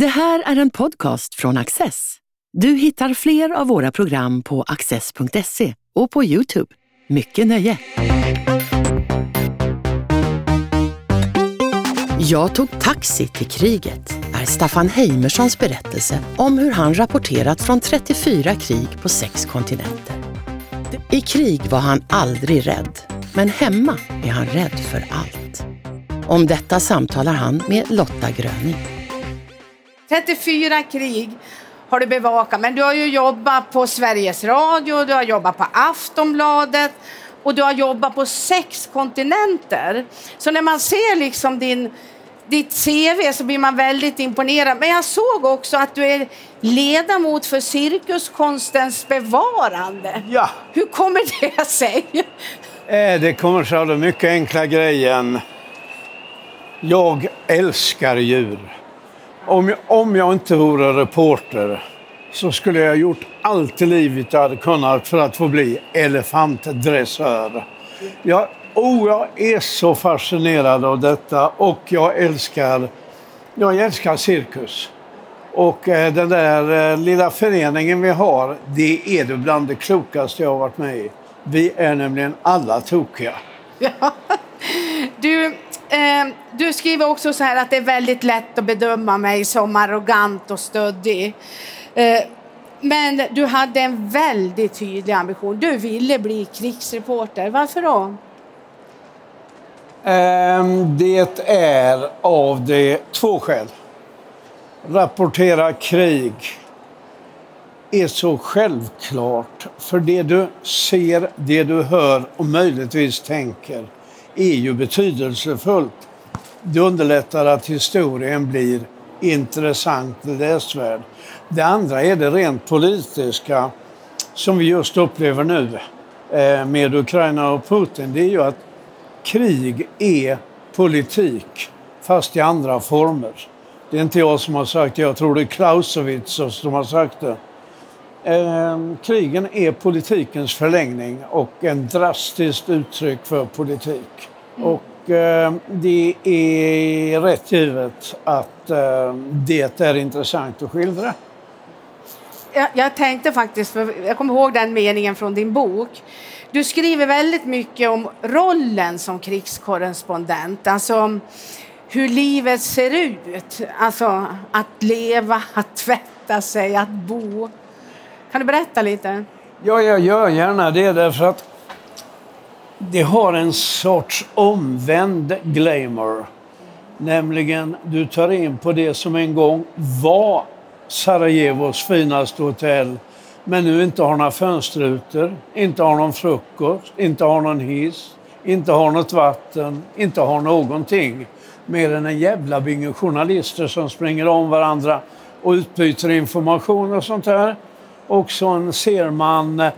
Det här är en podcast från Access. Du hittar fler av våra program på access.se och på Youtube. Mycket nöje! Jag tog taxi till kriget är Staffan Heimerssons berättelse om hur han rapporterat från 34 krig på sex kontinenter. I krig var han aldrig rädd, men hemma är han rädd för allt. Om detta samtalar han med Lotta Gröning. 34 krig har du bevakat, men du har ju jobbat på Sveriges Radio, du har jobbat på Aftonbladet och du har jobbat på sex kontinenter. Så när man ser liksom din, ditt CV så blir man väldigt imponerad. Men jag såg också att du är ledamot för Cirkuskonstens bevarande. Ja. Hur kommer det sig? Eh, Det kommer sig av den mycket enkla grejen. Jag älskar djur. Om jag, om jag inte vore reporter så skulle jag ha gjort allt i livet jag hade kunnat för att få bli elefantdressör. Jag, oh, jag är så fascinerad av detta och jag älskar, jag älskar cirkus. Och eh, den där eh, lilla föreningen vi har, det är det bland det klokaste jag har varit med i. Vi är nämligen alla tokiga. Ja. Du, eh, du skriver också så här att det är väldigt lätt att bedöma mig som arrogant och stöddig. Eh, men du hade en väldigt tydlig ambition. Du ville bli krigsreporter. Varför då? Ehm, det är av de två skäl. Rapportera krig är så självklart. För det du ser, det du hör och möjligtvis tänker är ju betydelsefullt. Det underlättar att historien blir intressant och läsvärd. Det andra är det rent politiska som vi just upplever nu eh, med Ukraina och Putin. Det är ju att krig är politik, fast i andra former. Det är inte jag som har sagt det, jag tror det är Clausewitz som har sagt det. Eh, krigen är politikens förlängning och en drastiskt uttryck för politik. Och eh, det är rätt givet att eh, det är intressant att skildra. Jag, jag tänkte faktiskt, för jag kommer ihåg den meningen från din bok. Du skriver väldigt mycket om rollen som krigskorrespondent. Alltså hur livet ser ut. Alltså att leva, att tvätta sig, att bo. Kan du berätta lite? Ja, jag gör gärna det därför att det har en sorts omvänd glamour. Nämligen, du tar in på det som en gång var Sarajevos finaste hotell men nu inte har några fönsterrutor, inte har någon frukost, inte har någon hiss, inte har något vatten, inte har någonting. Mer än en jävla binge journalister som springer om varandra och utbyter information och sånt där. Och så ser man eh,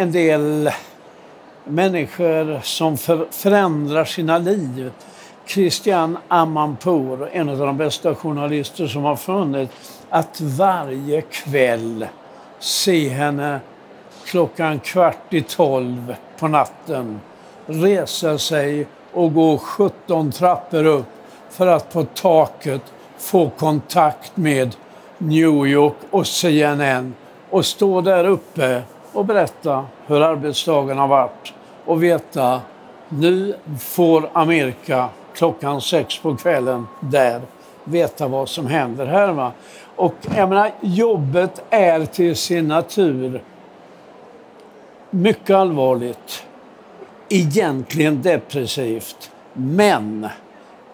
en del människor som för, förändrar sina liv. Christian Amanpour, en av de bästa journalister som har funnits, att varje kväll se henne klockan kvart i tolv på natten resa sig och gå 17 trappor upp för att på taket få kontakt med New York och CNN och stå där uppe och berätta hur arbetsdagen har varit och veta nu får Amerika klockan sex på kvällen där veta vad som händer här. Va? Och jag menar, jobbet är till sin natur mycket allvarligt. Egentligen depressivt. Men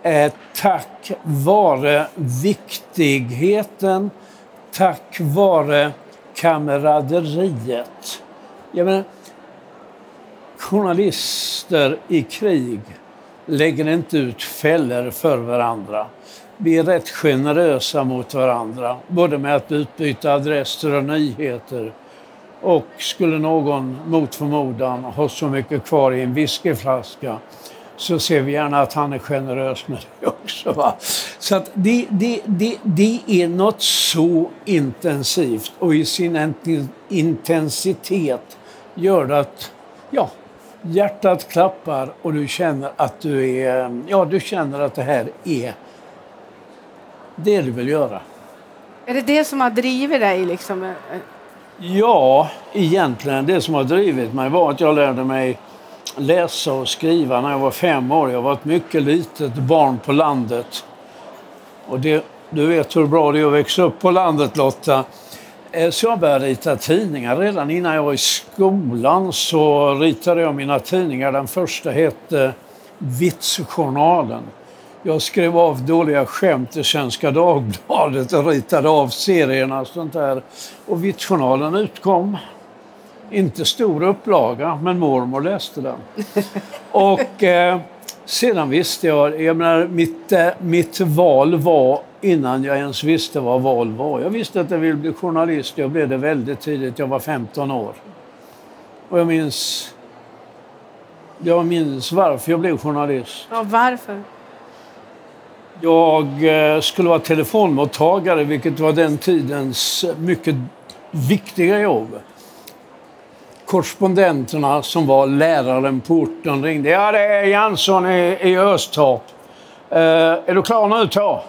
eh, tack vare viktigheten, tack vare kameraderiet. Jag menar, journalister i krig lägger inte ut fällor för varandra. Vi är rätt generösa mot varandra, både med att utbyta adresser och nyheter. Och skulle någon mot förmodan ha så mycket kvar i en whiskyflaska så ser vi gärna att han är generös med det också. Va? Så att det, det, det, det är något så intensivt och i sin intensitet gör det att ja, hjärtat klappar och du känner att du är, ja du känner att det här är det du vill göra. Är det det som har drivit dig? Liksom? Ja, egentligen det som har drivit mig var att jag lärde mig läsa och skriva när jag var fem år. Jag var ett mycket litet barn på landet. Och det, du vet hur bra det är att växa upp på landet Lotta. Eh, så jag började rita tidningar. Redan innan jag var i skolan så ritade jag mina tidningar. Den första hette Vitsjournalen. Jag skrev av dåliga skämt i Svenska Dagbladet och ritade av serierna och sånt där. Och Vitsjournalen utkom. Inte stor upplaga, men mormor läste den. Och eh, sedan visste jag, jag menar, mitt, eh, mitt val var innan jag ens visste vad val var. Jag visste att jag ville bli journalist. Jag blev det väldigt tidigt. Jag var 15 år. Och jag minns, jag minns varför jag blev journalist. Ja, varför? Jag eh, skulle vara telefonmottagare, vilket var den tidens mycket viktiga jobb. Korrespondenterna som var läraren på orten ringde. Ja, det är Jansson i, i Östorp. Eh, är du klar nu, ta?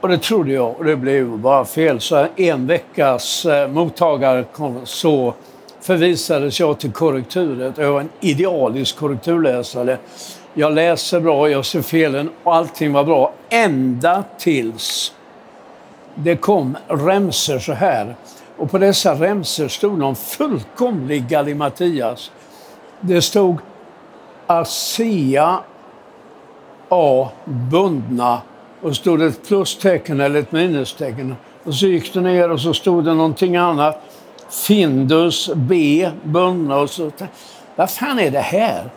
Och det trodde jag och det blev bara fel. Så en veckas eh, mottagare kom, så förvisades jag till korrekturet. Jag var en idealisk korrekturläsare. Jag läser bra, jag ser felen och allting var bra. Ända tills det kom remser så här. Och på dessa remser stod någon fullkomlig gallimatias. Det stod ASEA A bundna och stod ett plustecken eller ett minustecken. Och så gick det ner och så stod det någonting annat. Findus B bundna och så. Vad fan är det här?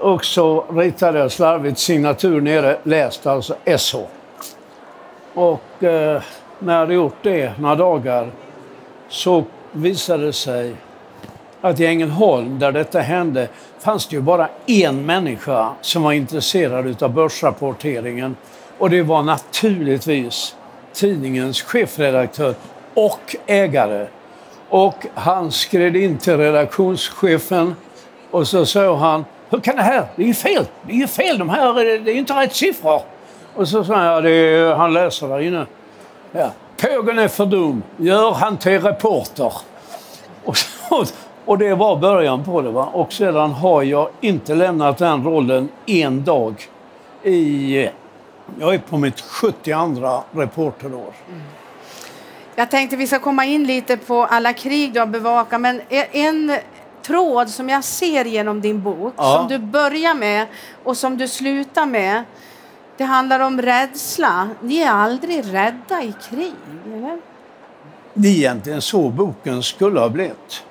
Och så ritade jag slarvigt signatur nere, läste alltså SH. Och eh, när jag hade gjort det några dagar så visade det sig att i Ängelholm, där detta hände, fanns det ju bara en människa som var intresserad av börsrapporteringen. Och det var naturligtvis tidningens chefredaktör och ägare. Och han skred in till redaktionschefen och så sa han hur kan det här? Det är ju fel. Det är ju fel. De här, det är inte rätt siffror. Och så sa jag, det är, han läser där inne. Ja. Pågen är för dum. Gör han till reporter. Och, så, och det var början på det. Va? Och sedan har jag inte lämnat den rollen en dag i... Jag är på mitt 72 reporterår. Mm. Jag tänkte vi ska komma in lite på alla krig du har bevakat, men en tråd som jag ser genom din bok, ja. som du börjar med och som du slutar med, det handlar om rädsla. Ni är aldrig rädda i krig, eller? Det är egentligen så boken skulle ha blivit.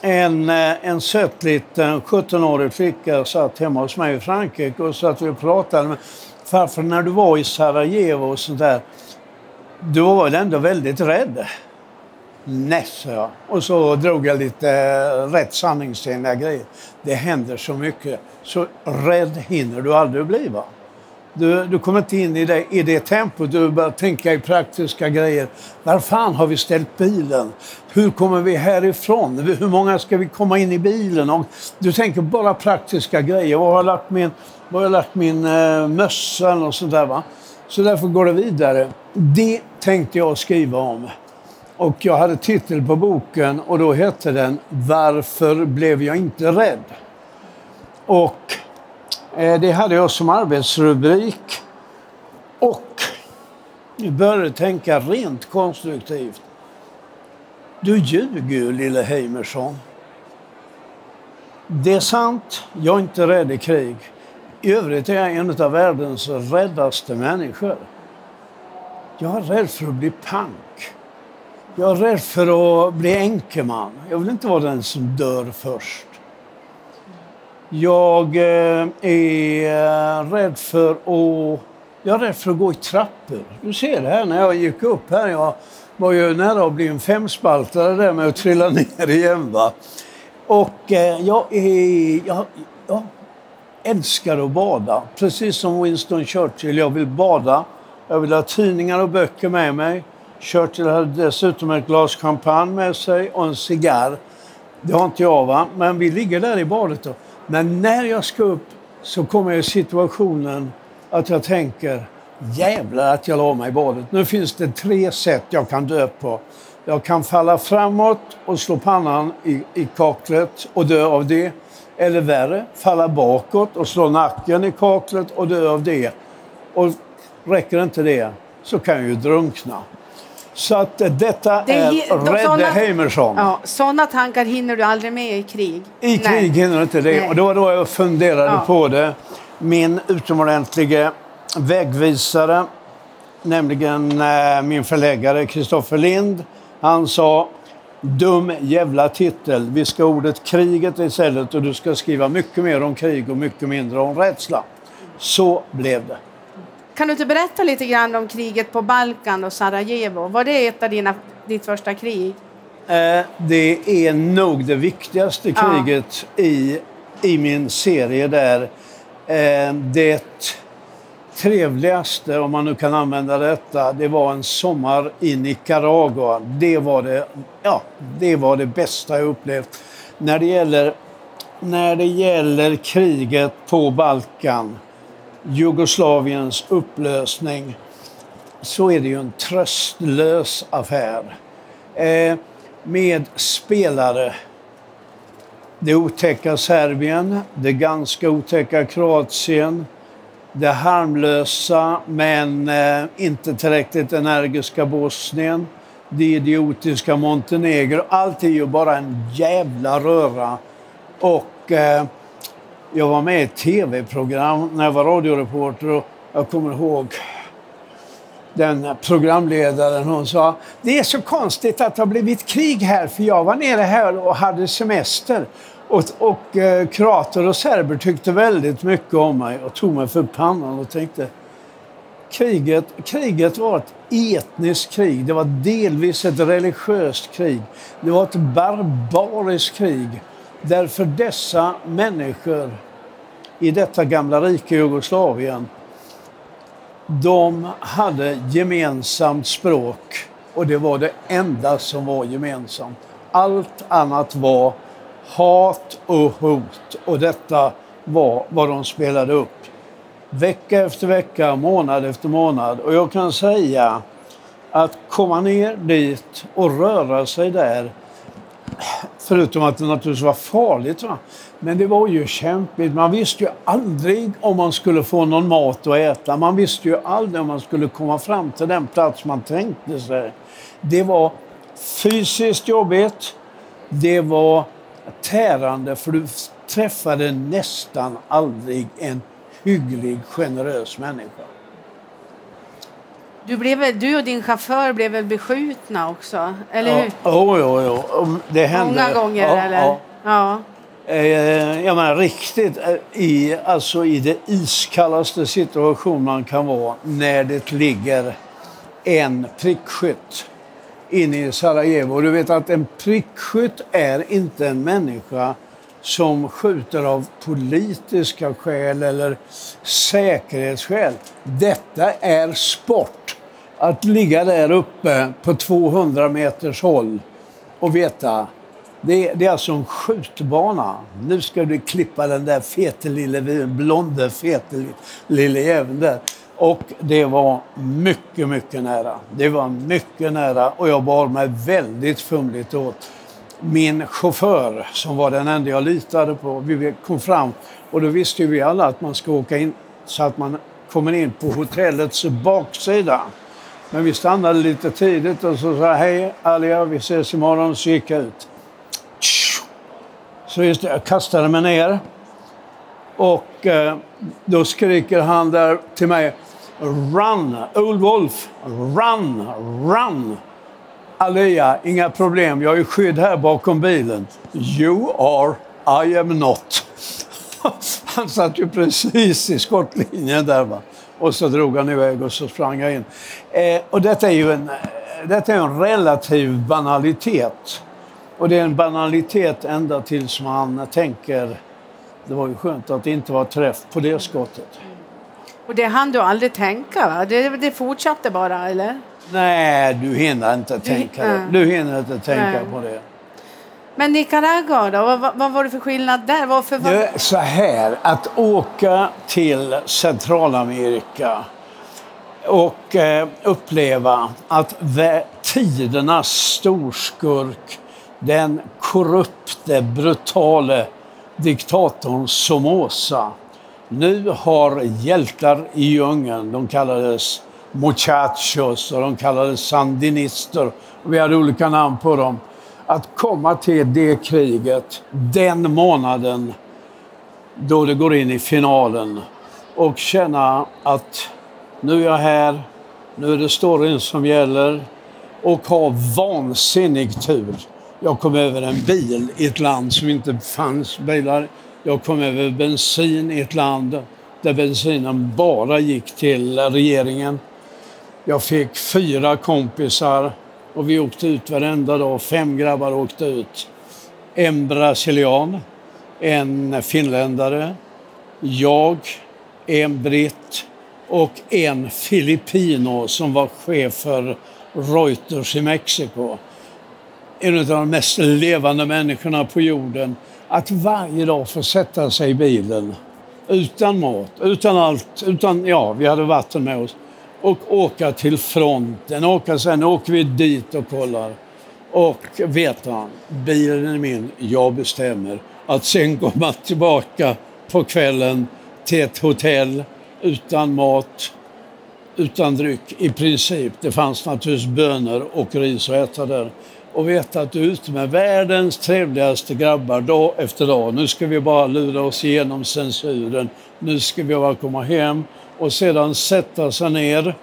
En, eh, en söt liten 17-årig flicka satt hemma hos mig i Frankrike och satt och pratade med farfar när du var i Sarajevo och sånt där. Du var väl ändå väldigt rädd? Nej, sa jag. Och så drog jag lite eh, rätt sanningsenliga grejer. Det händer så mycket. Så rädd hinner du aldrig bli. Va? Du, du kommer inte in i det, i det tempot. Du börjar tänka i praktiska grejer. Var fan har vi ställt bilen? Hur kommer vi härifrån? Hur många ska vi komma in i bilen? Och du tänker bara praktiska grejer. Var har jag lagt min, var har jag lagt min eh, mössa och sånt där. Va? Så därför går det vidare. Det tänkte jag skriva om. Och jag hade titel på boken och då hette den Varför blev jag inte rädd? Och Eh, det hade jag som arbetsrubrik. Och jag började tänka rent konstruktivt. Du ljuger ju, lille Heimersson. Det är sant, jag är inte rädd i krig. I övrigt är jag en av världens räddaste människor. Jag är rädd för att bli pank. Jag är rädd för att bli enkeman. Jag vill inte vara den som dör först. Jag eh, är eh, rädd för att... Jag är rädd för att gå i trappor. Du ser det här när jag gick upp här. Jag var ju nära att bli en femspaltare där med att trilla ner igen. Va? Och eh, jag, är, jag, jag älskar att bada. Precis som Winston Churchill. Jag vill bada. Jag vill ha tidningar och böcker med mig. Churchill hade dessutom ett glas champagne med sig och en cigarr. Det har inte jag, va? men vi ligger där i badet. Och men när jag ska upp så kommer jag i situationen att jag tänker jävlar att jag la mig i badet. Nu finns det tre sätt jag kan dö på. Jag kan falla framåt och slå pannan i, i kaklet och dö av det. Eller värre, falla bakåt och slå nacken i kaklet och dö av det. Och räcker inte det så kan jag ju drunkna. Så att eh, detta Det är de- Redde såna-. Ja, sådana tankar hinner du aldrig med i krig. I Nej. krig hinner inte det. Nej. Och det var då jag funderade Ja. på det. Min utomordentliga vägvisare, nämligen eh, min förläggare Kristoffer Lind, han sa Dum jävla titel. Vi ska ordet kriget istället och du ska skriva mycket mer om krig och mycket mindre om rädsla. Så blev det. Kan du inte berätta lite grann om kriget på Balkan och Sarajevo? Var det ett av dina, ditt första krig? Eh, Det är nog det viktigaste Ja. kriget i, i min serie där. Eh, Det trevligaste, om man nu kan använda detta, det var en sommar i Nicaragua. Det var det, ja, det, var det bästa jag upplevt. När det gäller, när det gäller kriget på Balkan, Jugoslaviens upplösning, så är det ju en tröstlös affär. Eh, med spelare. Det otäcka Serbien, det ganska otäcka Kroatien, det harmlösa men eh, inte tillräckligt energiska Bosnien, det idiotiska Montenegro. Allt är ju bara en jävla röra. Och eh, jag var med i ett tv-program när jag var radioreporter och jag kommer ihåg den programledaren hon sa det är så konstigt att det har blivit krig här för jag var nere här och hade semester. Och, och eh, kroater och serber tyckte väldigt mycket om mig och tog mig för pannan och tänkte kriget, kriget var ett etniskt krig. Det var delvis ett religiöst krig. Det var ett barbariskt krig. Därför dessa människor i detta gamla rike Jugoslavien de hade gemensamt språk och det var det enda som var gemensamt. Allt annat var hat och hot och detta var vad de spelade upp. Vecka efter vecka, månad efter månad. Och jag kan säga att komma ner dit och röra sig där Förutom att det naturligtvis var farligt. Va? Men det var ju kämpigt. Man visste ju aldrig om man skulle få någon mat att äta. Man visste ju aldrig om man skulle komma fram till den plats man tänkte sig. Det var fysiskt jobbigt. Det var tärande för du träffade nästan aldrig en hygglig, generös människa. Du, blev, du och din chaufför blev väl beskjutna också? Eller Ja, hur? jo, jo, jo. Det hände. Många gånger, Ja, eller? ja. Ja. Eh, jag menar riktigt eh, i, alltså i det iskallaste situation man kan vara när det ligger en prickskytt inne i Sarajevo. Du vet att en prickskytt är inte en människa som skjuter av politiska skäl eller säkerhetsskäl. Detta är sport. Att ligga där uppe på 200 meters håll och veta det är, det är alltså en skjutbana. Nu ska du klippa den där fete lille, blonde fete lille jäveln där. Och det var mycket, mycket nära. Det var mycket nära och jag bar mig väldigt fumligt åt. Min chaufför, som var den enda jag litade på, vi kom fram och då visste vi alla att man ska åka in så att man kommer in på hotellets baksida. Men vi stannade lite tidigt och så sa hej Alia, vi ses imorgon. Så gick jag ut. Så just det, jag kastade mig ner. Och eh, då skriker han där till mig. Run, Old Wolf, run, run. Alia, inga problem, jag är skydd här bakom bilen. You are, I am not. Han satt ju precis i skottlinjen där. Va? Och så drog han iväg och så sprang jag in. Eh, och detta är ju en, eh, detta är en relativ banalitet. Och det är en banalitet ända tills man tänker det var ju skönt att det inte var träff på det skottet. Och det hann du aldrig tänka, va? Det, det fortsatte bara, eller? Nej, du hinner inte tänka ja. Du hinner inte tänka Nej. på det. Men Nicaragua då? Vad, vad var det för skillnad där? Varför var... Det är så här, att åka till Centralamerika och eh, uppleva att tidernas storskurk, den korrupte, brutale diktatorn Somoza, nu har hjältar i djungeln, de kallades muchachos och de kallades sandinister och vi hade olika namn på dem, att komma till det kriget den månaden då det går in i finalen och känna att nu är jag här, nu är det storyn som gäller och ha vansinnig tur. Jag kom över en bil i ett land som inte fanns bilar. Jag kom över bensin i ett land där bensinen bara gick till regeringen. Jag fick fyra kompisar och vi åkte ut varenda dag. Fem grabbar åkte ut. En brasilian, en finländare, jag, en britt och en filippino som var chef för Reuters i Mexiko. En av de mest levande människorna på jorden. Att varje dag få sätta sig i bilen utan mat, utan allt, utan, ja, vi hade vatten med oss och åka till fronten. Åka, sen åker vi dit och kollar. Och vet han? bilen är min, jag bestämmer. Att sen komma tillbaka på kvällen till ett hotell utan mat, utan dryck i princip. Det fanns naturligtvis bönor och ris att äta där. Och veta att du är ute med världens trevligaste grabbar dag efter dag. Nu ska vi bara lura oss igenom censuren. Nu ska vi bara komma hem och sedan sätta sig ner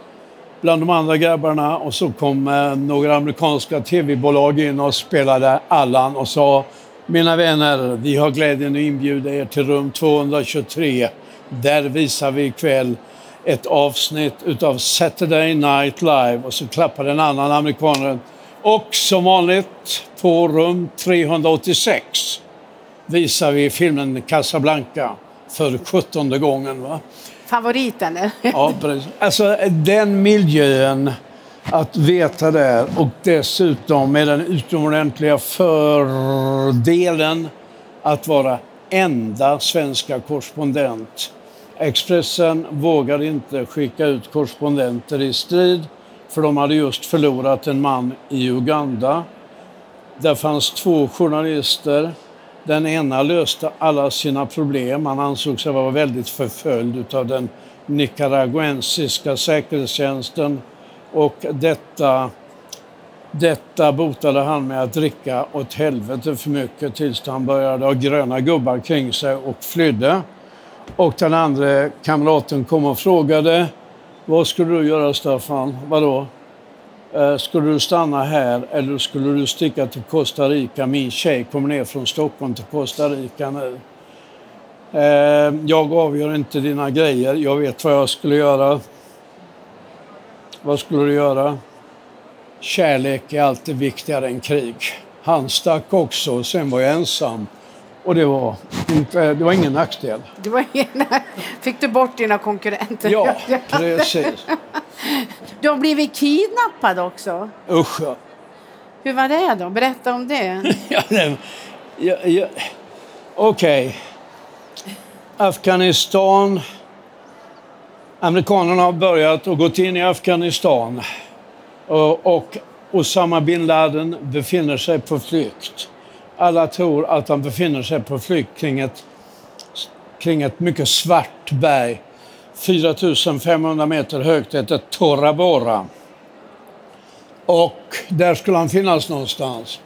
bland de andra grabbarna och så kom eh, några amerikanska tv-bolag in och spelade Allan och sa Mina vänner, vi har glädjen att inbjuda er till rum 223. Där visar vi ikväll ett avsnitt utav Saturday Night Live och så klappade en annan amerikanare. Och som vanligt på rum 386 visar vi filmen Casablanca för sjuttonde gången. Va? favoriten? ja, precis. Alltså den miljön, att veta det och dessutom med den utomordentliga fördelen att vara enda svenska korrespondent. Expressen vågade inte skicka ut korrespondenter i strid för de hade just förlorat en man i Uganda. Där fanns två journalister den ena löste alla sina problem. Han ansåg sig vara väldigt förföljd av den nicaraguensiska säkerhetstjänsten och detta, detta botade han med att dricka åt helvete för mycket tills han började ha gröna gubbar kring sig och flydde. Och den andra kamraten kom och frågade vad skulle du göra Staffan? Vadå? Eh, skulle du stanna här eller skulle du sticka till Costa Rica? Min tjej kommer ner från Stockholm till Costa Rica nu. Eh, jag avgör inte dina grejer. Jag vet vad jag skulle göra. Vad skulle du göra? Kärlek är alltid viktigare än krig. Han stack också, sen var jag ensam. Och det var, inte, det var ingen nackdel. Det var ingen, fick du bort dina konkurrenter? Ja, precis. Du har blivit kidnappad också. Usch Hur var det då? Berätta om det. ja, ja, ja. Okej. Okay. Afghanistan. Amerikanerna har börjat och gått in i Afghanistan. Och, och Osama bin Laden befinner sig på flykt. Alla tror att han befinner sig på flykt kring ett, kring ett mycket svart berg 4500 meter högt heter Torra Bora. Och där skulle han finnas någonstans.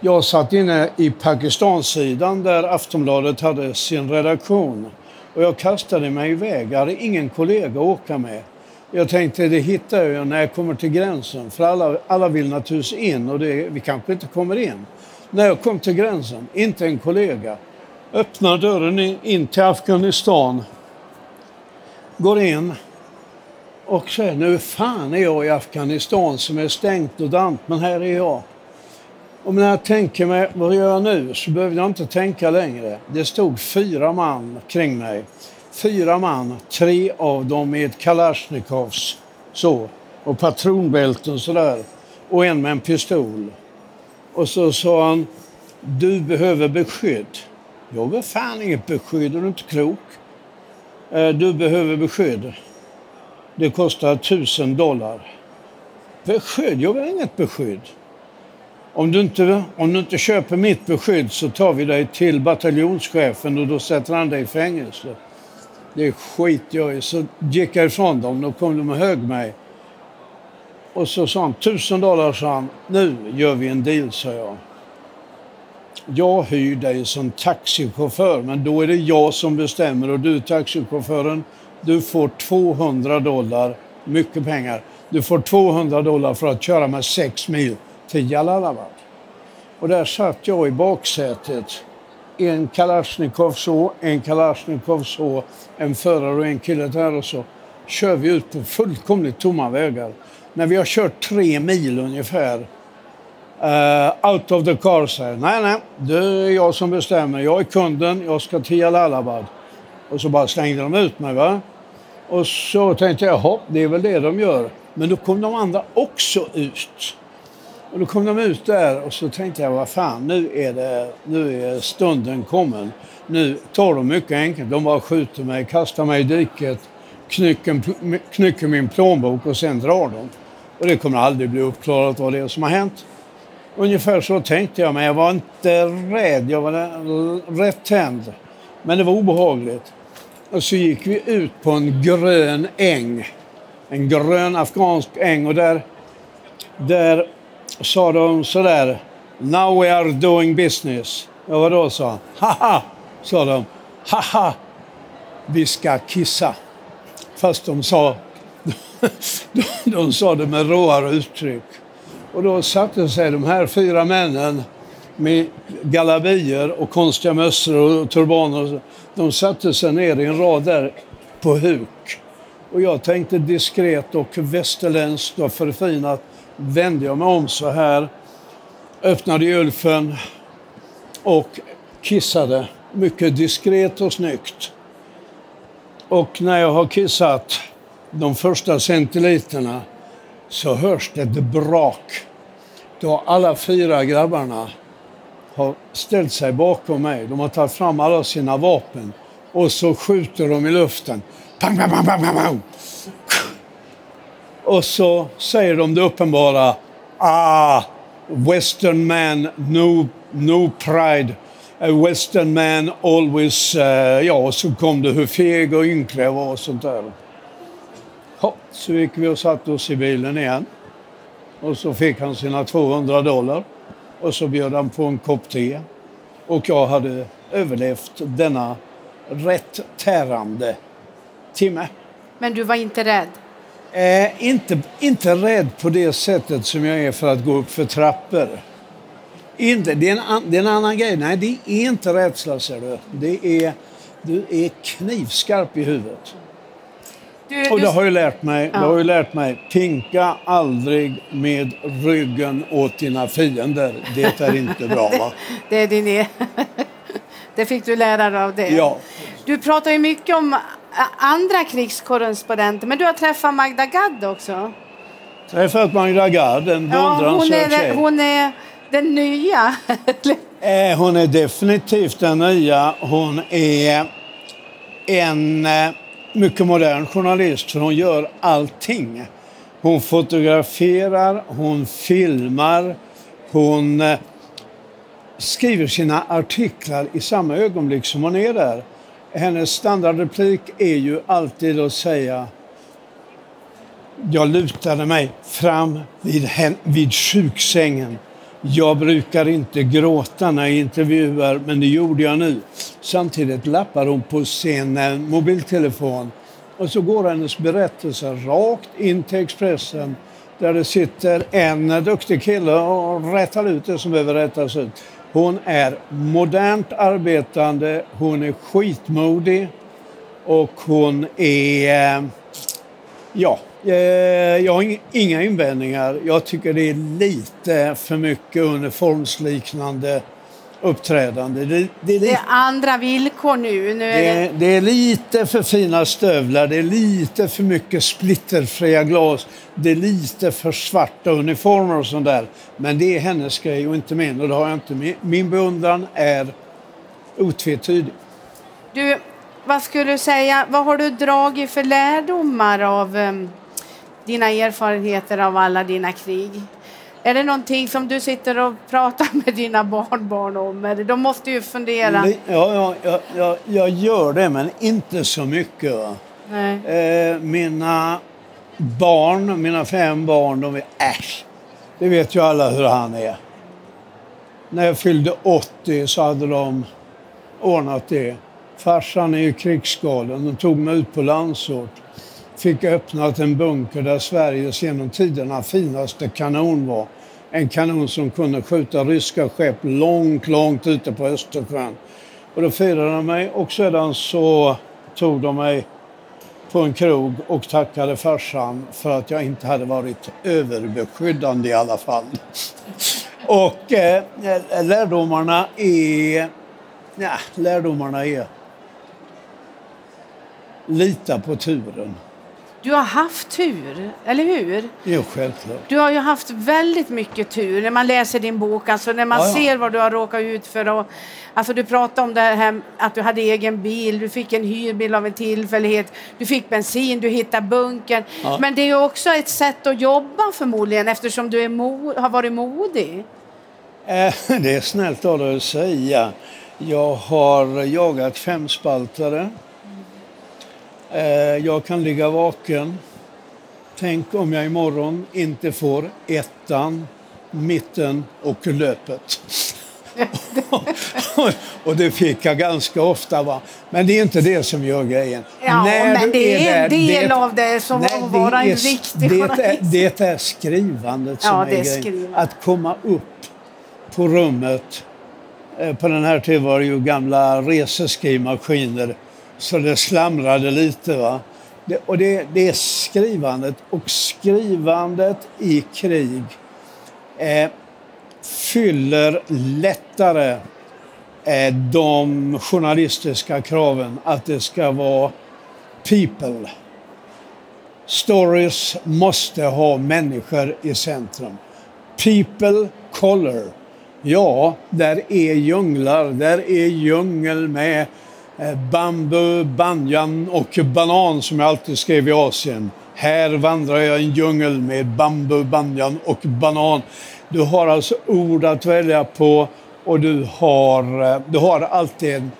Jag satt inne i Pakistansidan där Aftonbladet hade sin redaktion. Och jag kastade mig iväg. Jag hade ingen kollega att åka med. Jag tänkte det hittar jag när jag kommer till gränsen. För alla, alla vill naturligtvis in och det, vi kanske inte kommer in. När jag kom till gränsen, inte en kollega. Öppnar dörren in till Afghanistan går in och säger nu fan är jag i Afghanistan som är stängt och dant, men här är jag. Och när jag tänker mig, vad gör jag nu? Så behöver jag inte tänka längre. Det stod fyra man kring mig. Fyra man, tre av dem med kalasjnikovs så, och patronbälten sådär. Och en med en pistol. Och så sa han, du behöver beskydd. Jag behöver fan inget beskydd, är du inte klok? Eh, du behöver beskydd. Det kostar tusen dollar. Beskydd? Jag vill inget beskydd. Om du, inte, om du inte köper mitt beskydd så tar vi dig till bataljonschefen och då sätter han dig i fängelse. Det skit jag i. Så gick jag ifrån dem. Då kom de och högg mig. Och så sa han, tusen dollar sa han, nu gör vi en deal, sa jag. Jag hyr dig som taxichaufför, men då är det jag som bestämmer och du är taxichauffören. Du får 200 dollar, mycket pengar. Du får 200 dollar för att köra med sex mil till Jalalabad. Och där satt jag i baksätet. En Kalashnikov så, en Kalashnikov så, en förare och en kille där och så kör vi ut på fullkomligt tomma vägar. När vi har kört tre mil ungefär, uh, out of the car, säger nej, nej, det är jag som bestämmer. Jag är kunden, jag ska till Jalalabad. Och så bara slängde de ut mig. va. Och så tänkte jag, jaha, det är väl det de gör. Men då kom de andra också ut. Och då kom de ut där och så tänkte jag, vad fan, nu är, det, nu är stunden kommen. Nu tar de mycket enkelt. De bara skjuter mig, kastar mig i diket, knycker, knycker min plånbok och sen drar de. Och det kommer aldrig bli uppklarat vad det är som har hänt. Ungefär så tänkte jag, men jag var inte rädd. Jag var rätt tänd. Men det var obehagligt. Och så gick vi ut på en grön äng. En grön afghansk äng och där, där sa de sådär Now we are doing business. Ja, vadå, sa han. Haha, sa de. Haha, vi ska kissa. Fast de sa, de, de sa det med råare uttryck. Och då satte sig de här fyra männen med galabier och konstiga mössor och turbaner. De satte sig ner i en rad där på huk. Och jag tänkte diskret och västerländskt och förfinat vände jag mig om så här, öppnade gylfen och kissade mycket diskret och snyggt. Och när jag har kissat de första centiliterna så hörs det ett brak. Då alla fyra grabbarna har ställt sig bakom mig. De har tagit fram alla sina vapen och så skjuter de i luften. Pang, pang, pang, pang, pang. Och så säger de det uppenbara. Ah, western man, no, no pride. A western man always... Uh, ja, och så kom det hur feg och ynklig jag var och sånt där. Ja, så gick vi och satte oss i bilen igen. Och så fick han sina 200 dollar. Och så bjöd han på en kopp te. Och jag hade överlevt denna rätt tärande timme. Men du var inte rädd? Eh, inte, inte rädd på det sättet som jag är för att gå upp för trappor. Inte, det, är en, det är en annan grej. Nej, det är inte rädsla, ser du. Det är, du är knivskarp i huvudet. Du, och det har ju lärt mig, ja. det har ju lärt mig, pinka aldrig med ryggen åt dina fiender. Det är inte bra va? det, det är din e- Det fick du lära dig av det. Ja. Du pratar ju mycket om andra krigskorrespondenter, men du har träffat Magda Gad också? Träffat Magda Gad, en beundransvärd ja, tjej. Hon är den nya. Eh, hon är definitivt den nya. Hon är en eh, mycket modern journalist, för hon gör allting. Hon fotograferar, hon filmar, hon eh, skriver sina artiklar i samma ögonblick som hon är där. Hennes standardreplik är ju alltid att säga jag lutade mig fram vid, vid sjuksängen. Jag brukar inte gråta när jag intervjuar, men det gjorde jag nu. Samtidigt lappar hon på sin eh, mobiltelefon och så går hennes berättelse rakt in till Expressen där det sitter en duktig kille och rättar ut det som behöver rättas ut. Hon är modernt arbetande, hon är skitmodig och hon är... Eh, ja, jag har inga invändningar. Jag tycker det är lite för mycket uniformsliknande uppträdande. Det, det, är, det är andra villkor nu. nu är det... det... är lite för fina stövlar, det är lite för mycket splitterfria glas, det är lite för svarta uniformer och sånt där. Men det är hennes grej och inte min. Och det har jag inte min. min beundran är otvetydig. Du, vad skulle du säga, vad har du dragit för lärdomar av um, dina erfarenheter av alla dina krig? Är det någonting som du sitter och pratar med dina barnbarn om? Eller de måste ju fundera. Ja, ja, ja, ja jag gör det, men inte så mycket. Eh, mina barn, mina fem barn, de är äsch. Det vet ju alla hur han är. När jag fyllde 80 så hade de ordnat det. Farsan är ju krigsskadad. De tog mig ut på Landsort. Fick öppnat en bunker där Sveriges genom tiderna finaste kanon var. En kanon som kunde skjuta ryska skepp långt, långt ute på Östersjön. Och då firade de mig och sedan så tog de mig på en krog och tackade farsan för att jag inte hade varit överbeskyddande i alla fall. Och eh, lärdomarna är... Ja, lärdomarna är... Lita på turen. Du har haft tur, eller hur? Jo, självklart. Du har ju haft väldigt mycket tur när man läser din bok, alltså när man Ja, ja. ser vad du har råkat ut för. Och, alltså du pratade om det här att du hade egen bil, du fick en hyrbil av en tillfällighet, du fick bensin, du hittade bunkern. Ja. Men det är också ett sätt att jobba förmodligen eftersom du har varit modig. Eh, Det är snällt av dig att säga. Jag har jagat femspaltare. Eh, Jag kan ligga vaken. Tänk om jag imorgon inte får ettan, mitten och löpet. och det fick jag ganska ofta. Va? Men det är inte det som gör grejen. Ja, men du det är en del av det som nej, att vara en riktig det är, det är skrivandet som Ja, är det är skrivandet. Att komma upp på rummet. Eh, På den här tiden var det ju gamla reseskrivmaskiner så det slamrade lite. Va? Det, och det, det är skrivandet. Och skrivandet i krig eh, fyller lättare eh, de journalistiska kraven att det ska vara people. Stories måste ha människor i centrum. People color. Ja, där är djunglar, där är djungel med Eh, bambu, banjan och banan som jag alltid skrev i Asien. Här vandrar jag i en djungel med bambu, banjan och banan. Du har alltså ord att välja på och du har, eh, du har alltid en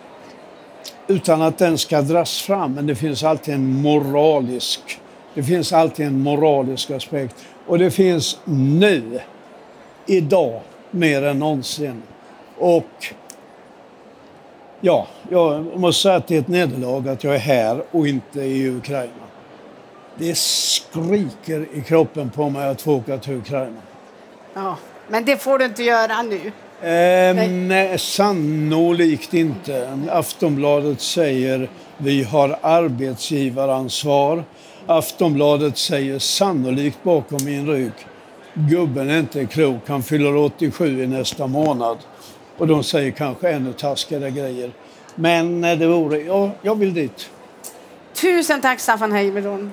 utan att den ska dras fram, men det finns alltid en moralisk det finns alltid en moralisk aspekt. Och det finns nu, idag, mer än någonsin. Och ja, jag måste säga att det är ett nederlag att jag är här och inte i Ukraina. Det skriker i kroppen på mig att få åka till Ukraina. Ja, men det får du inte göra nu. Eh, nej, sannolikt inte. Aftonbladet säger vi har arbetsgivaransvar. Aftonbladet säger sannolikt bakom min rygg gubben är inte klok, han fyller 87 i nästa månad. Och de säger kanske ännu taskigare grejer. Men eh, det vore, ja, jag vill dit. Tusen tack Staffan Heimerson.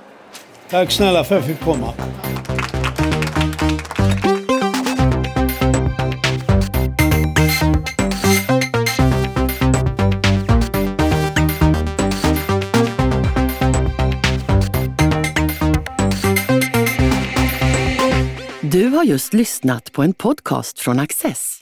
Tack snälla för att jag fick komma. Du har just lyssnat på en podcast från Access.